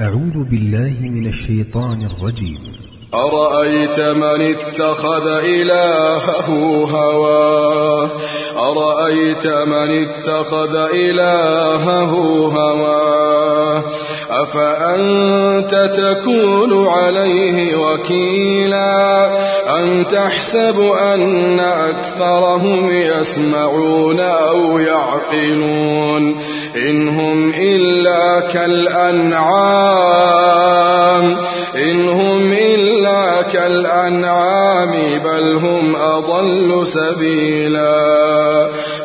أعوذ بالله من الشيطان الرجيم. أرأيت من اتخذ إلهه هواه أرأيت من اتخذ إلهه هواه أفأنت تكون عليه وكيلا؟ أم تحسب أن أكثرهم يسمعون أو يعقلون؟ إن هم إلا كالأنعام. إن هم إلا كالأنعام بل هم أضل سبيلا.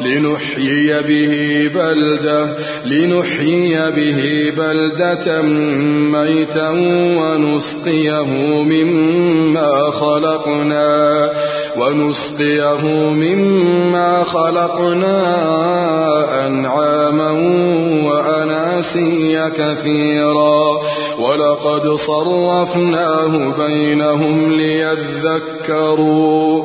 لنحيي به بلدة لنحيي به بلدة ميتا ونسقيه مما خلقنا ونسقيه مما خلقنا أنعاما وأناسيا كثيرا. ولقد صرفناه بينهم ليذكروا.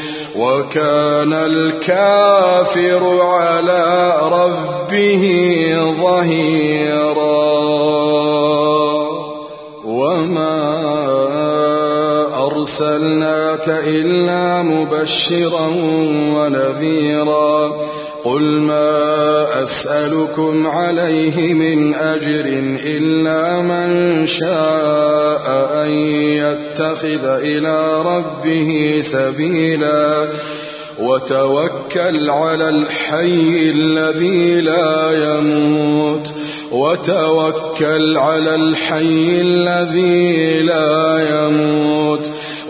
وكان الكافر على ربه ظهيرا. وما أرسلناك إلا مبشرا ونذيرا. قل ما أسألكم عليه من أجر إلا من شاء أن يتخذ إلى ربه سبيلا. وتوكل على الحي الذي لا يموت. وتوكل على الحي الذي لا يموت.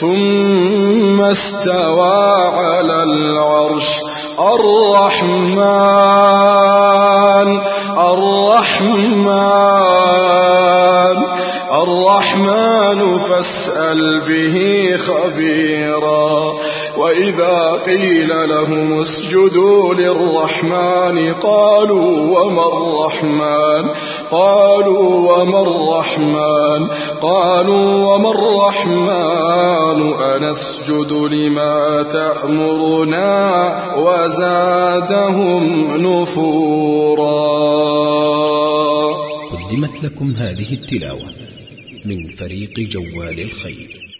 ثم استوى على العرش. الرحمن الرحمن الرحمن فاسأل به خبيرا. وإذا قيل لهم اسجدوا للرحمن قالوا وما الرحمن؟ قالوا وما الرحمن قالوا وما الرحمن؟ أنسجد لما تأمرنا وزادهم نفورا. قدمت لكم هذه التلاوة من فريق جوال الخير.